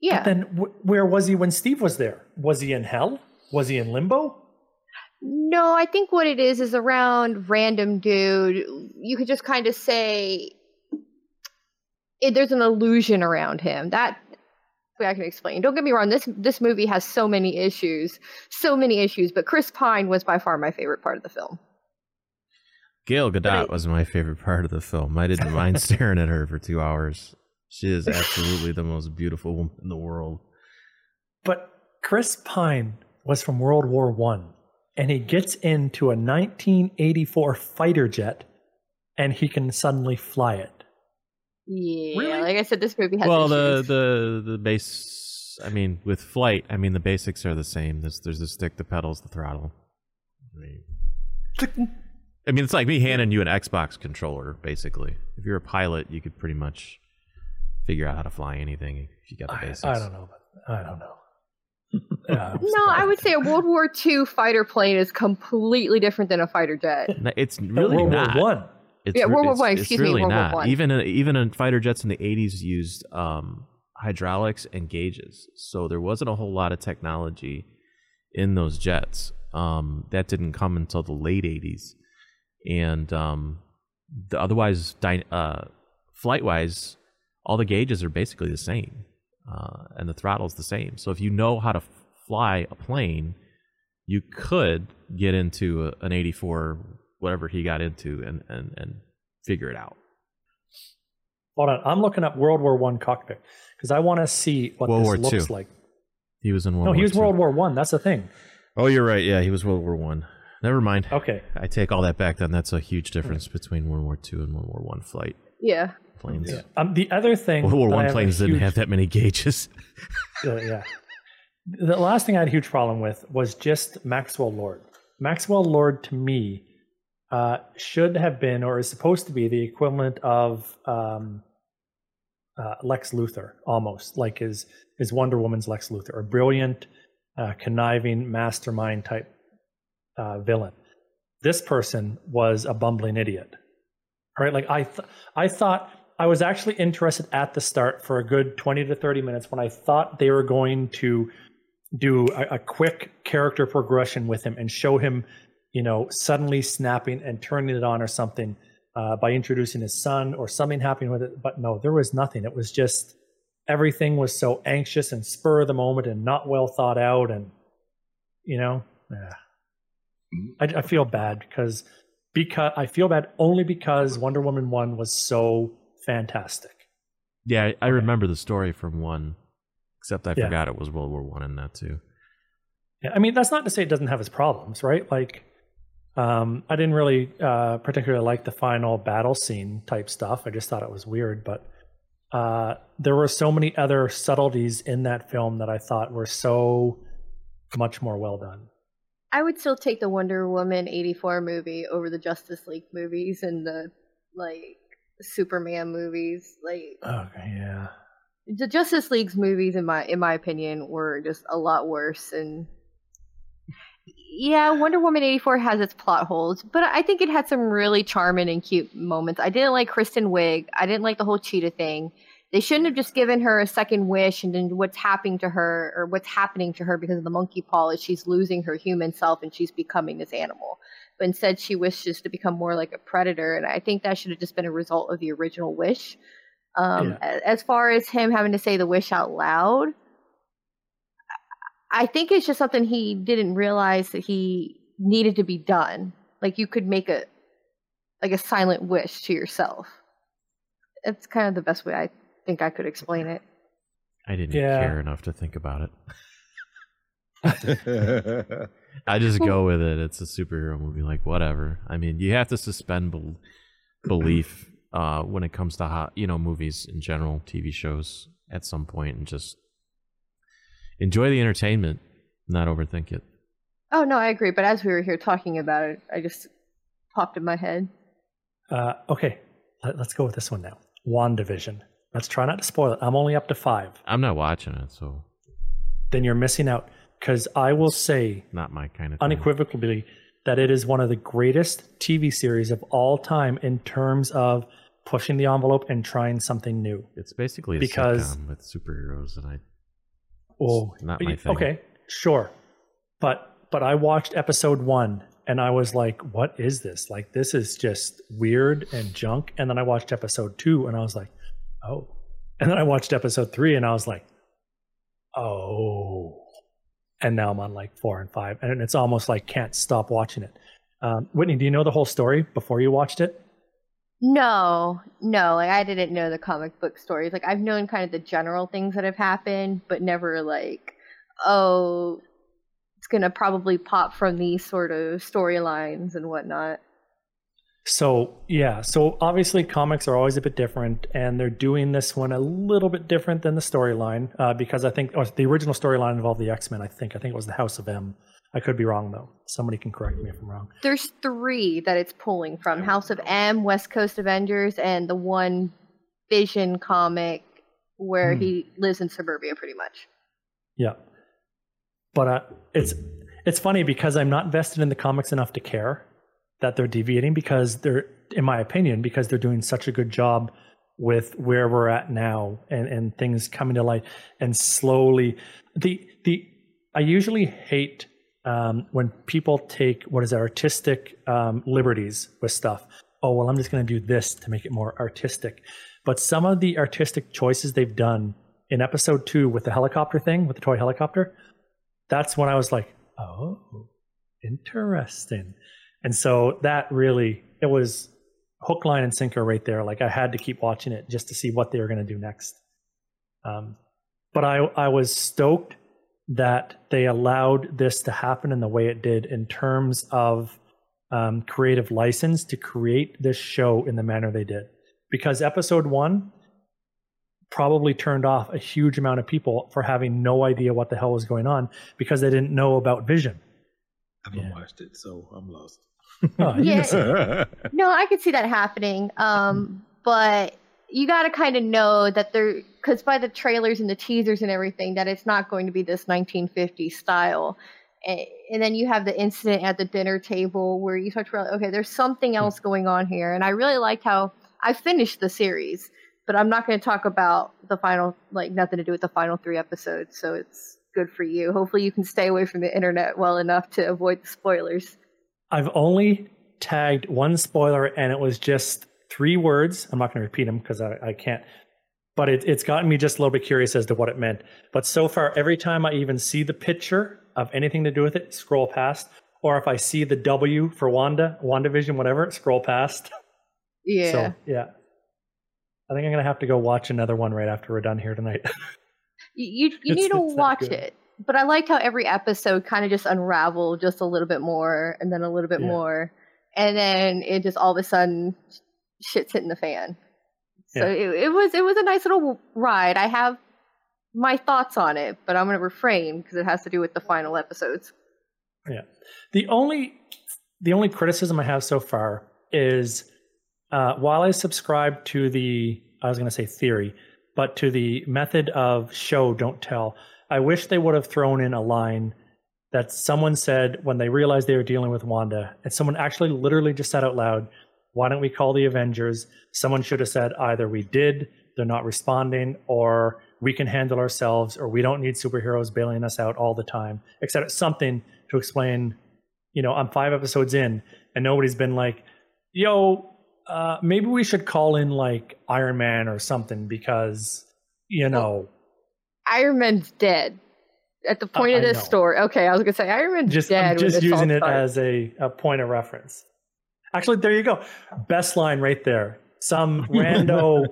Yeah. But then wh- where was he when Steve was there? Was he in hell? Was he in limbo? No, I think what it is is around random dude. You could just kind of say it, there's an illusion around him. That way I can explain. Don't get me wrong. This this movie has so many issues, so many issues. But Chris Pine was by far my favorite part of the film. Gail Gadot I- was my favorite part of the film. I didn't mind *laughs* staring at her for two hours. She is absolutely the most beautiful woman in the world. But Chris Pine was from World War One, and he gets into a 1984 fighter jet, and he can suddenly fly it. Yeah, Really? like I said, this movie has well, the the the base. I mean, with flight, I mean the basics are the same. There's there's the stick, the pedals, the throttle. I mean, I mean, it's like me handing you an Xbox controller. Basically, if you're a pilot, you could pretty much figure out how to fly anything if you got the basics. I don't know. *laughs* But I don't know. Yeah, no, I would say a World War II fighter plane is completely different than a fighter jet. No, It's But really World not. War One. It's, Yeah, re- World War it's- One, it's excuse me, really World War. One. Even in, even in fighter jets in the '80s used um, hydraulics and gauges, so there wasn't a whole lot of technology in those jets. Um, that didn't come until the late '80s, and um, the, otherwise, dy- uh, flight-wise, all the gauges are basically the same, uh, and the throttle's the same. So if you know how to f- fly a plane, you could get into a, an 84 whatever he got into and, and, and figure it out. Hold on, I'm looking up World War One cockpit because I want to see what World this War looks Two. like. He was in World No, War No, he was II. World War One. That's the thing. Oh, you're right. Yeah, he was World War One. Never mind. Okay, I take all that back. Then that's a huge difference between World War Two and World War One flight Yeah. Planes. Yeah. um, the other thing. World War One planes didn't have that many gauges. *laughs* Uh, yeah. The last thing I had a huge problem with was just Maxwell Lord. Maxwell Lord to me uh, should have been or is supposed to be the equivalent of um, uh, Lex Luthor, almost like his his Wonder Woman's Lex Luthor, a brilliant, uh, conniving mastermind type uh, villain. This person was a bumbling idiot. Right? Like I, th- I thought I was actually interested at the start for a good twenty to thirty minutes when I thought they were going to do a, a quick character progression with him and show him, you know, suddenly snapping and turning it on or something uh, by introducing his son or something happening with it. But no, there was nothing. It was just everything was so anxious and spur of the moment and not well thought out. And, you know, yeah. I, I feel bad because because I feel bad only because Wonder Woman 1 was so fantastic. yeah, I, I remember the story from one, except I Yeah. forgot it was World War One in that too. Yeah, I mean that's not to say it doesn't have its problems, right? Like, um, I didn't really uh, particularly like the final battle scene type stuff. I just thought it was weird, but uh, there were so many other subtleties in that film that I thought were so much more well done. I would still take the Wonder Woman 84 movie over the Justice League movies and the like Superman movies. Like Okay, yeah, the Justice League's movies in my in my opinion were just a lot worse and yeah, Wonder Woman 84 has its plot holes, but I think it had some really charming and cute moments. I didn't like Kristen Wiig. I didn't like the whole cheetah thing. They shouldn't have just given her a second wish and then what's happening to her or what's happening to her because of the monkey paw is she's losing her human self and she's becoming this animal. But instead she wishes to become more like a predator and I think that should have just been a result of the original wish. Um, Yeah. As far as him having to say the wish out loud, I think it's just something he didn't realize that he needed to be done. Like you could make a like a silent wish to yourself. It's kind of the best way I think I could explain it. I didn't Yeah. care enough to think about it. *laughs* *laughs* I just go with it. It's a superhero movie, like whatever. I mean, you have to suspend bel- belief uh, when it comes to ho- you know movies in general, TV shows at some point, and just enjoy the entertainment, not overthink it. Oh no, I agree. But as we were here talking about it, I just popped in my head. uh, okay. Let, let's go with this one now. WandaVision. Let's try not to spoil it. I'm only up to five. I'm not watching it, so Then you're missing out because I will say not my kind of thing. unequivocally that it is one of the greatest TV series of all time in terms of pushing the envelope and trying something new. It's basically a because- sitcom with superheroes, and I Oh, not my thing. Okay, sure, but but I watched episode one and I was like, "What is this? Like, this is just weird and junk." And then I watched episode two and I was like, "Oh," and then I watched episode three and I was like, "Oh," and now I'm on like four and five, and it's almost like can't stop watching it. Um, Whitney, do you know the whole story before you watched it? No, no, like I didn't know the comic book stories. Like I've known kind of the general things that have happened, but never like, oh, it's gonna probably pop from these sort of storylines and whatnot. So yeah, so obviously comics are always a bit different, and they're doing this one a little bit different than the storyline uh, because I think oh, the original storyline involved the X Men. I think I think it was the House of M. I could be wrong though. Somebody can correct me if I'm wrong. There's three that it's pulling from: House of M, West Coast Avengers, and the one Vision comic where Hmm. he lives in suburbia, pretty much. Yeah, but uh, it's it's funny because I'm not vested in the comics enough to care that they're deviating because they're, in my opinion, because they're doing such a good job with where we're at now and and things coming to light and slowly the the I usually hate um, when people take what is artistic um, liberties with stuff. Oh well, I'm just going to do this to make it more artistic. But some of the artistic choices they've done in episode two with the helicopter thing, with the toy helicopter, that's when I was like, oh, interesting. And so that really, it was hook, line, and sinker right there. Like I had to keep watching it just to see what they were going to do next. Um, but I, I was stoked that they allowed this to happen in the way it did in terms of um, creative license to create this show in the manner they did. Because episode one probably turned off a huge amount of people for having no idea what the hell was going on because they didn't know about Vision. I haven't Yeah. watched it, so I'm lost. *laughs* Oh, Yeah. *laughs* No, I could see that happening. Um, but you got to kind of know that they're because by the trailers and the teasers and everything that it's not going to be this 1950s style. And, and then you have the incident at the dinner table where you start to realize, okay, there's something else going on here. And I really liked how I finished the series, but I'm not going to talk about the final, like nothing to do with the final three episodes. So it's good for you. Hopefully, you can stay away from the internet well enough to avoid the spoilers. I've only tagged one spoiler, and it was just three words. I'm not going to repeat them because I, I can't. But it, it's gotten me just a little bit curious as to what it meant. But so far, every time I even see the picture of anything to do with it, scroll past. Or if I see the W for Wanda, WandaVision, whatever, scroll past. *laughs* Yeah. So yeah, I think I'm gonna have to go watch another one right after we're done here tonight. *laughs* You you, you need to watch it. But I liked how every episode kind of just unraveled just a little bit more and then a little bit Yeah. more. And then it just all of a sudden shit's hitting the fan. So Yeah. it, it was it was a nice little ride. I have my thoughts on it, but I'm going to refrain because it has to do with the final episodes. Yeah. The only the only criticism I have so far is uh, while I subscribe to the I was going to say theory, but to the method of show don't tell. I wish they would have thrown in a line that someone said when they realized they were dealing with Wanda, and someone actually literally just said out loud, "Why don't we call the Avengers?" Someone should have said either we did, they're not responding, or we can handle ourselves, or we don't need superheroes bailing us out all the time. Except something to explain. You know, I'm five episodes in, and nobody's been like, "Yo, uh, maybe we should call in like Iron Man or something," because you know. Iron Man's dead at the point Uh, of this story. Okay, I was going to say Iron Man's just dead. I'm just using it starts. as a, a point of reference. Actually, there you go. Best line right there. Some *laughs* rando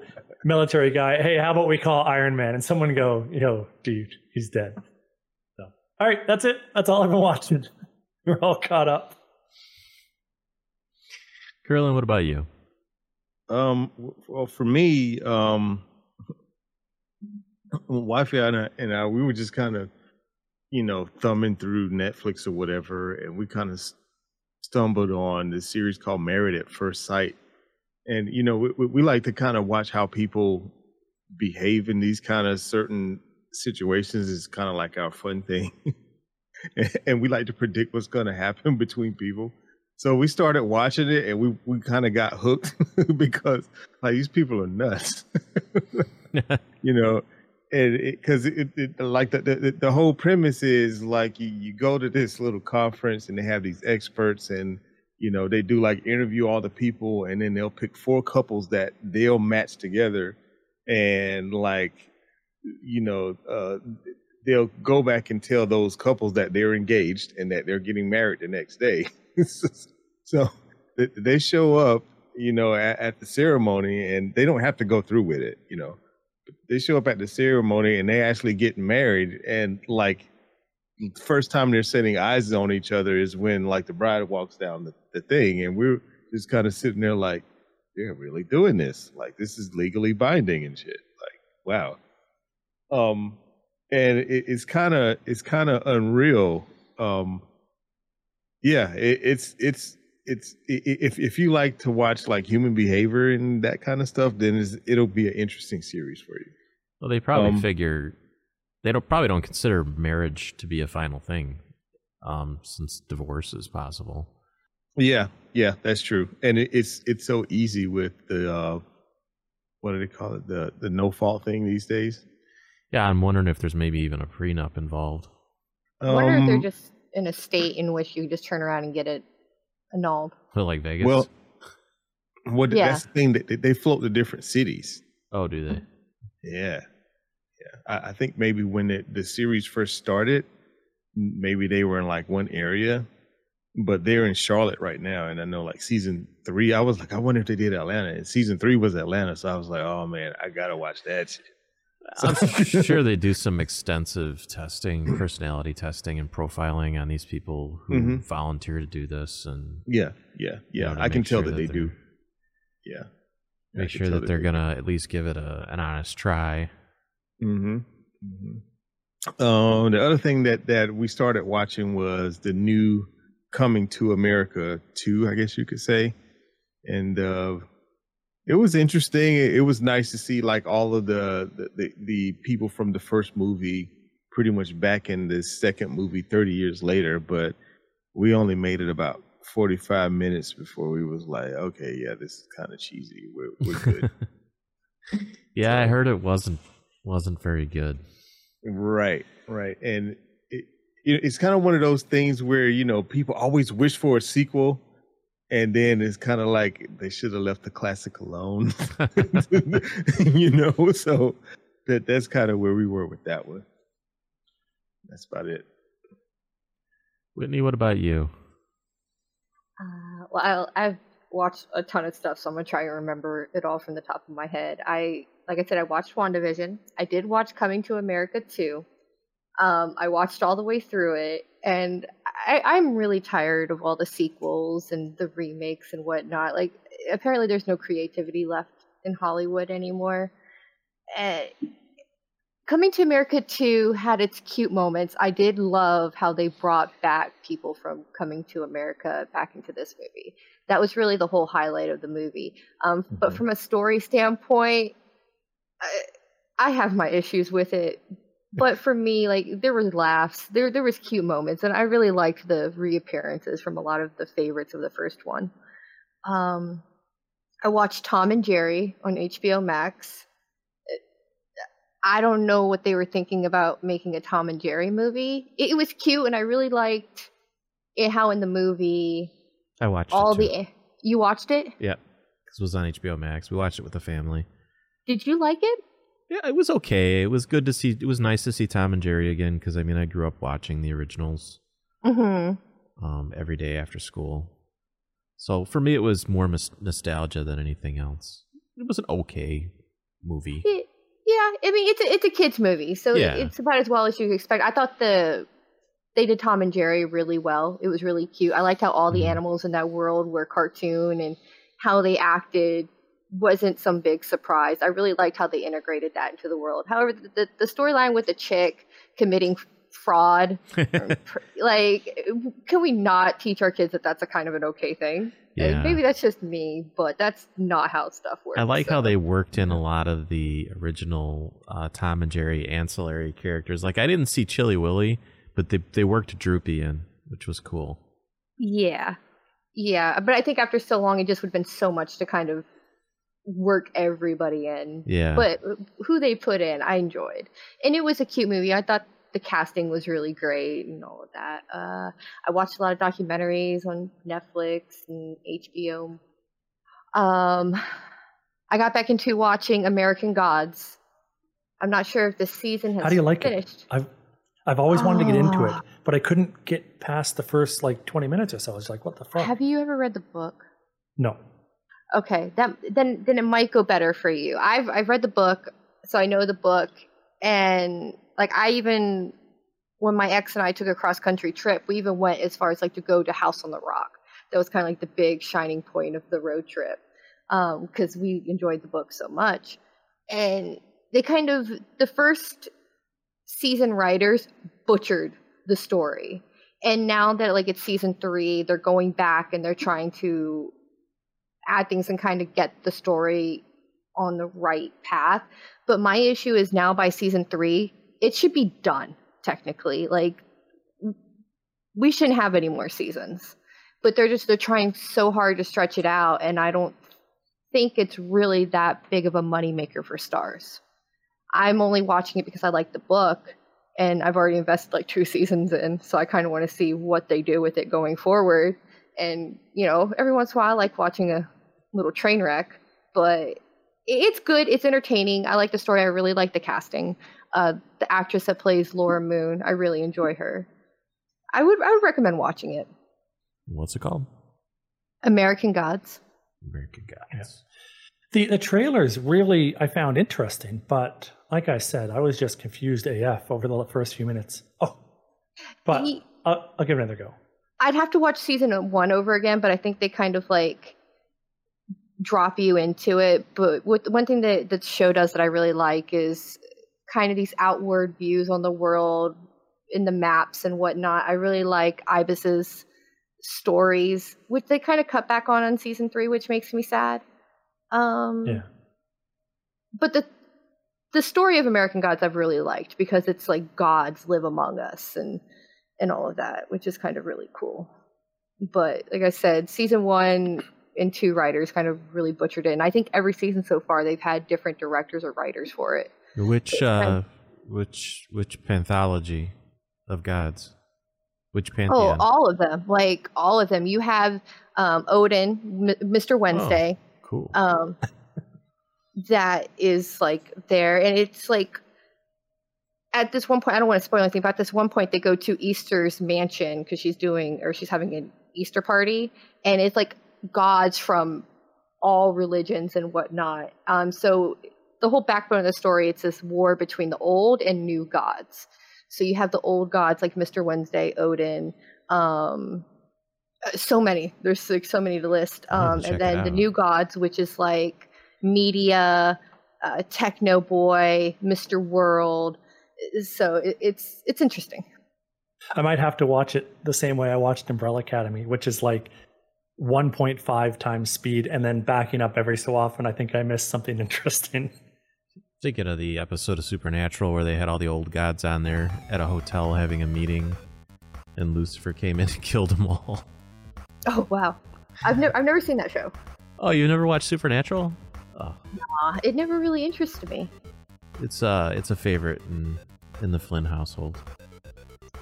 military guy. Hey, how about we call Iron Man? And someone go, yo, dude, he's dead. So, all right, that's it. That's all I've been watching. *laughs* We're all caught up. Carolyn, what about you? Um, well, for me, um, *laughs* wifey and I, and I, we were just kind of, you know, thumbing through Netflix or whatever, and we kind of stumbled on this series called Married at First Sight. And you know, we, we like to kind of watch how people behave in these kind of certain situations. It's kind of like our fun thing, *laughs* and we like to predict what's going to happen *laughs* between people. So we started watching it, and we we kind of got hooked *laughs* because like these people are nuts, *laughs* you know. And because it, it, it, like the, the the whole premise is like you, you go to this little conference and they have these experts and you know they do like interview all the people and then they'll pick four couples that they'll match together and like you know uh, they'll go back and tell those couples that they're engaged and that they're getting married the next day *laughs* So they show up, you know, at, at the ceremony, and they don't have to go through with it, you know. They show up at the ceremony, and they actually get married, and like first time they're setting eyes on each other is when like the bride walks down the, the thing and we're just kind of sitting there like they're really doing this. Like this is legally binding and shit. Like wow. Um and it, it's kind of it's kind of unreal um yeah it, it's it's it's if if you like to watch like human behavior and that kind of stuff then it'll be an interesting series for you well they probably um, figure they don't probably don't consider marriage to be a final thing, um, since divorce is possible. Yeah, yeah, that's true, and it, it's it's so easy with the uh, what do they call it the the no fault thing these days. Yeah, I'm wondering if there's maybe even a prenup involved. I wonder um, if they're um, just in a state in which you just turn around and get it annulled. Feel like Vegas. Well, what yeah. that's the thing that they float to different cities. Oh, do they? Yeah, I, I think maybe when it, the series first started, maybe they were in like one area, but they're in Charlotte right now. And I know like season three, I was like, I wonder if they did Atlanta. And season three was Atlanta, so I was like, oh man, I gotta watch that shit. So. I'm sure they do some extensive testing, *clears throat* personality testing, and profiling on these people who mm-hmm. volunteer to do this. And yeah, yeah, yeah, you know, I can tell sure that, they do. Yeah, make sure that, they're gonna at least give it a, an honest try. Mm-hmm. mm-hmm. Um, the other thing that that we started watching was the new Coming to America two, I guess you could say, and uh, it was interesting. It, it, was nice to see like all of the, the the, the people from the first movie pretty much back in the second movie 30 years later, but we only made it about 45 minutes before we was like, okay, yeah, this is kind of cheesy. We're, we're good. *laughs* yeah, so, I heard it wasn't wasn't very good. Right, right, and it, it's kind of one of those things where you know people always wish for a sequel, and then it's kind of like they should have left the classic alone, *laughs* *laughs* you know. So that that's kind of where we were with that one. That's about it. Whitney, what about you? Uh, well, I, I've watched a ton of stuff, so I'm gonna try and remember it all from the top of my head. I like I said, I watched WandaVision. I did watch Coming to America too. Um, I watched all the way through it, and I, I'm really tired of all the sequels and the remakes and whatnot. Like, apparently, there's no creativity left in Hollywood anymore. Uh, Coming to America 2 had its cute moments. I did love how they brought back people from Coming to America back into this movie. That was really the whole highlight of the movie. Um, mm-hmm. But from a story standpoint, I, I have my issues with it, but for me, like there was laughs, there there was cute moments, and I really liked the reappearances from a lot of the favorites of the first one. Um, I watched Tom and Jerry on HBO Max. I don't know what they were thinking about making a Tom and Jerry movie. It, it was cute, and I really liked it, how in the movie. I watched all the. You watched it? Yeah, because it was on HBO Max. We watched it with the family. Did you like it? Yeah, it was okay. It was good to see. It was nice to see Tom and Jerry again because I mean I grew up watching the originals mm-hmm. um, every day after school. So for me, it was more mis- nostalgia than anything else. It was an okay movie. Yeah, I mean it's a, it's a kids movie, so yeah. it's about as well as you expect. I thought the they did Tom and Jerry really well. It was really cute. I liked how all the mm. animals in that world were cartoon and how they acted wasn't some big surprise. I really liked how they integrated that into the world. However, the, the storyline with the chick committing fraud, *laughs* like, can we not teach our kids that that's a kind of an okay thing? Yeah. maybe that's just me, but that's not how stuff works. I like so. how they worked in a lot of the original uh, Tom and Jerry ancillary characters. Like, I didn't see Chilly Willy, but they they worked Droopy in, which was cool. Yeah, yeah, but I think after so long, it just would have been so much to kind of work everybody in. Yeah. But who they put in, I enjoyed. And it was a cute movie. I thought the casting was really great and all of that. Uh, I watched a lot of documentaries on Netflix and HBO. Um, I got back into watching American Gods. I'm not sure if the season has How do you like finished. it? I've I've always wanted to get into it, Ah. but I couldn't get past the first like 20 minutes or so. I was like, what the fuck? Have you ever read the book? no. Okay, that then then it might go better for you. I've I've read the book, so I know the book, and like I even when my ex and I took a cross country trip, we even went as far as like to go to House on the Rock. That was kind of like the big shining point of the road trip um, because we enjoyed the book so much, and they kind of the first season writers butchered the story. And now that like it's season three, they're going back and they're trying to add things and kind of get the story on the right path. But my issue is now by season three, it should be done technically. Like we shouldn't have any more seasons. But they're just they're trying so hard to stretch it out, and I don't think it's really that big of a moneymaker for Starz. I'm only watching it because I like the book and I've already invested like two seasons in, so I kind of want to see what they do with it going forward. And you know, every once in a while, I like watching a little train wreck, but it's good. It's entertaining. I like the story. I really like the casting. Uh, the actress that plays Laura Moon, I really enjoy her. I would I would recommend watching it. What's it called? American Gods. American Gods. The the trailers really I found interesting, but like I said, I was just confused AF over the first few minutes. Oh, but The- I'll, I'll give it another go. I'd have to watch season one over again, but I think they kind of like drop you into it. But what, one thing that the show does that I really like is kind of these outward views on the world in the maps and whatnot. I really like Ibis's stories, which they kind of cut back on in season three, which makes me sad. Um, Yeah. but the the story of American Gods I've really liked because it's like gods live among us and and all of that, which is kind of really cool. But like I said, season one and two writers kind of really butchered it. And I think every season so far they've had different directors or writers for it. Which uh, which which panthology of gods? Which pantheon? Oh, pantheon? all of them, like all of them. You have um, Odin, M- Mr. Wednesday. cool. um *laughs* that is like there and it's like at this one point i don't want to spoil anything but at this one point they go to easter's mansion because she's doing or she's having an easter party and it's like gods from all religions and whatnot. Um so the whole backbone of the story it's this war between the old and new gods. So you have the old gods like mr wednesday odin um so many. There's like so many to list. Um to and then the new gods which is like media uh, techno boy mr world. So it, it's it's interesting. I might have to watch it the same way I watched Umbrella Academy, which is like 1.5 times speed and then backing up every so often. I think I missed something *laughs* interesting. Thinking of the episode of Supernatural where they had all the old gods on there at a hotel having a meeting, and Lucifer came in and *laughs* killed them all. oh wow i've never i've never seen that show Oh, you never watched Supernatural? Oh, uh, it never really interested me it's uh, it's a favorite in in the Flynn household.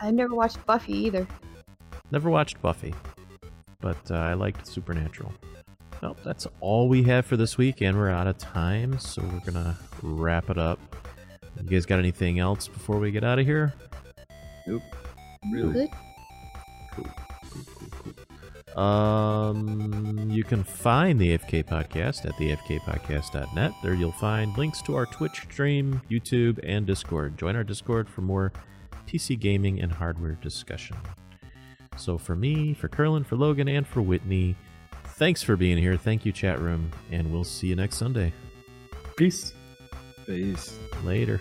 i've never watched buffy either Never watched Buffy, but uh, I liked Supernatural. Well, that's all we have for this week, and we're out of time, so we're gonna wrap it up. You guys got anything else before we get out of here? Nope. Really? good Um, you can find the AFK podcast at theafkpodcast.net. There you'll find links to our Twitch stream, YouTube, and Discord. Join our Discord for more PC gaming and hardware discussion. So for me, for Curlin, for Logan, and for Whitney, thanks for being here. Thank you, chat room, and we'll see you next Sunday. Peace. Peace. Later.